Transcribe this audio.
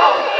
Oh!